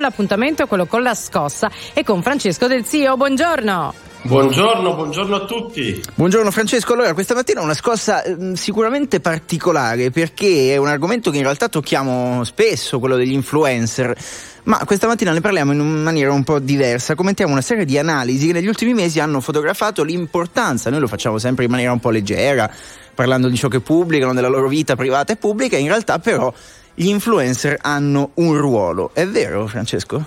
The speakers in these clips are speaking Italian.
L'appuntamento è quello con la scossa e con Francesco Del Zio. Buongiorno. Buongiorno, buongiorno a tutti. Buongiorno Francesco, allora questa mattina è una scossa eh, sicuramente particolare perché è un argomento che in realtà tocchiamo spesso, quello degli influencer, ma questa mattina ne parliamo in maniera un po' diversa, commentiamo una serie di analisi che negli ultimi mesi hanno fotografato l'importanza, noi lo facciamo sempre in maniera un po' leggera, parlando di ciò che pubblicano, della loro vita privata e pubblica, in realtà però gli influencer hanno un ruolo. È vero, Francesco?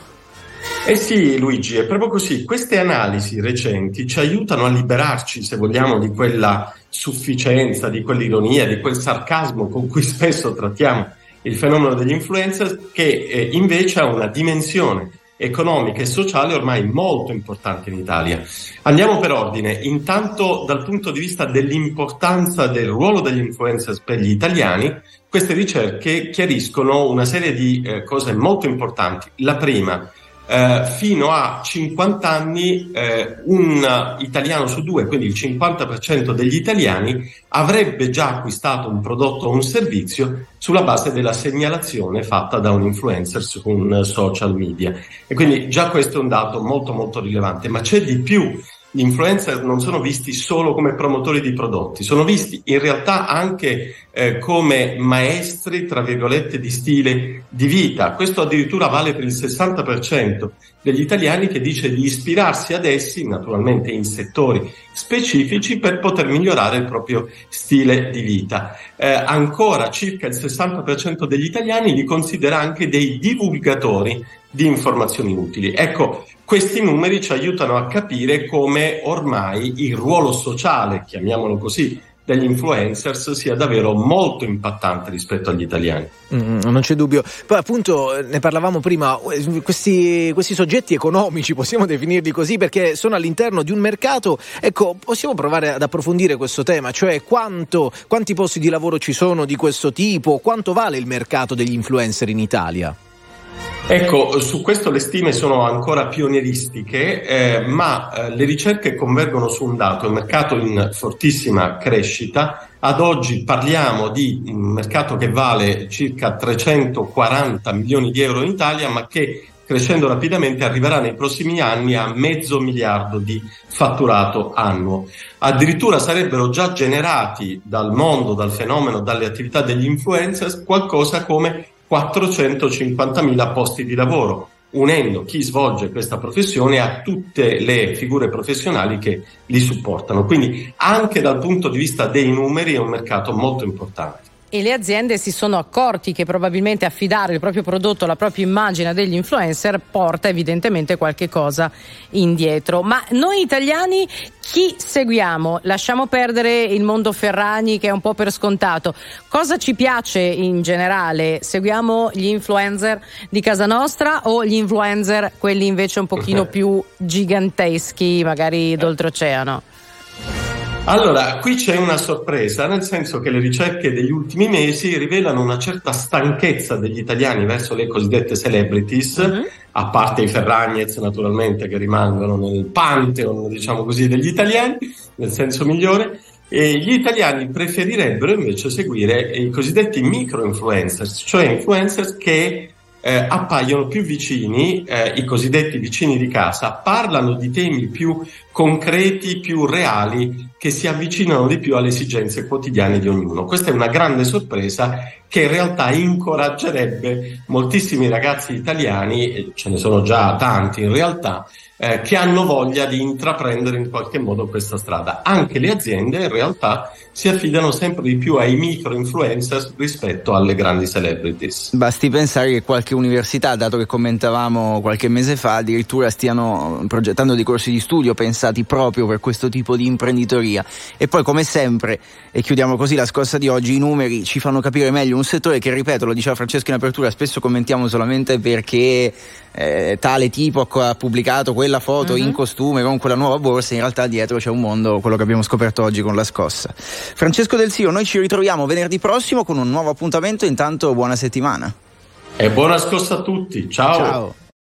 Eh sì, Luigi, è proprio così. Queste analisi recenti ci aiutano a liberarci, se vogliamo, di quella sufficienza, di quell'ironia, di quel sarcasmo con cui spesso trattiamo il fenomeno degli influencer, che eh, invece ha una dimensione economica e sociale ormai molto importante in Italia. Andiamo per ordine. Intanto dal punto di vista dell'importanza del ruolo degli influencer per gli italiani, queste ricerche chiariscono una serie di eh, cose molto importanti. La prima, eh, fino a 50 anni eh, un italiano su due, quindi il 50% degli italiani, avrebbe già acquistato un prodotto o un servizio sulla base della segnalazione fatta da un influencer su un social media. E quindi già questo è un dato molto molto rilevante, ma c'è di più gli influencer non sono visti solo come promotori di prodotti, sono visti in realtà anche eh, come maestri, tra virgolette, di stile di vita. Questo addirittura vale per il 60% degli italiani che dice di ispirarsi ad essi, naturalmente in settori specifici, per poter migliorare il proprio stile di vita. Eh, ancora circa il 60% degli italiani li considera anche dei divulgatori di informazioni utili. Ecco, questi numeri ci aiutano a capire come ormai il ruolo sociale, chiamiamolo così, degli influencers sia davvero molto impattante rispetto agli italiani. Mm, non c'è dubbio. Poi appunto ne parlavamo prima, questi, questi, soggetti economici, possiamo definirli così, perché sono all'interno di un mercato, ecco, possiamo provare ad approfondire questo tema, cioè quanto, quanti posti di lavoro ci sono di questo tipo, quanto vale il mercato degli influencer in Italia? Ecco, su questo le stime sono ancora pionieristiche, eh, ma eh, le ricerche convergono su un dato, il mercato in fortissima crescita. Ad oggi parliamo di un mercato che vale circa 340 milioni di euro in Italia, ma che crescendo rapidamente arriverà nei prossimi anni a mezzo miliardo di fatturato annuo. Addirittura sarebbero già generati dal mondo, dal fenomeno, dalle attività degli influencers qualcosa come 450.000 posti di lavoro, unendo chi svolge questa professione a tutte le figure professionali che li supportano. Quindi anche dal punto di vista dei numeri è un mercato molto importante e le aziende si sono accorti che probabilmente affidare il proprio prodotto, la propria immagine degli influencer porta evidentemente qualche cosa indietro. Ma noi italiani chi seguiamo? Lasciamo perdere il mondo Ferragni che è un po' per scontato. Cosa ci piace in generale? Seguiamo gli influencer di casa nostra o gli influencer quelli invece un pochino più giganteschi, magari d'oltreoceano? Allora, qui c'è una sorpresa, nel senso che le ricerche degli ultimi mesi rivelano una certa stanchezza degli italiani verso le cosiddette celebrities, uh-huh. a parte i Ferragnez naturalmente che rimangono nel pantheon, diciamo così, degli italiani, nel senso migliore, e gli italiani preferirebbero invece seguire i cosiddetti micro influencers, cioè influencers che eh, appaiono più vicini, eh, i cosiddetti vicini di casa, parlano di temi più concreti, più reali, che si avvicinano di più alle esigenze quotidiane di ognuno. Questa è una grande sorpresa che in realtà incoraggerebbe moltissimi ragazzi italiani, ce ne sono già tanti in realtà, eh, che hanno voglia di intraprendere in qualche modo questa strada. Anche le aziende in realtà si affidano sempre di più ai micro influencer rispetto alle grandi celebrities. Basti pensare che qualche università, dato che commentavamo qualche mese fa, addirittura stiano progettando dei corsi di studio pensati proprio per questo tipo di imprenditoria. E poi, come sempre, e chiudiamo così la scorsa di oggi, i numeri ci fanno capire meglio un settore che, ripeto, lo diceva Francesco in apertura, spesso commentiamo solamente perché eh, tale tipo ha pubblicato quella foto uh-huh. in costume con quella nuova borsa, in realtà dietro c'è un mondo, quello che abbiamo scoperto oggi con la scossa. Francesco Del Sio, noi ci ritroviamo venerdì prossimo con un nuovo appuntamento, intanto buona settimana. E buona scossa a tutti, ciao. ciao.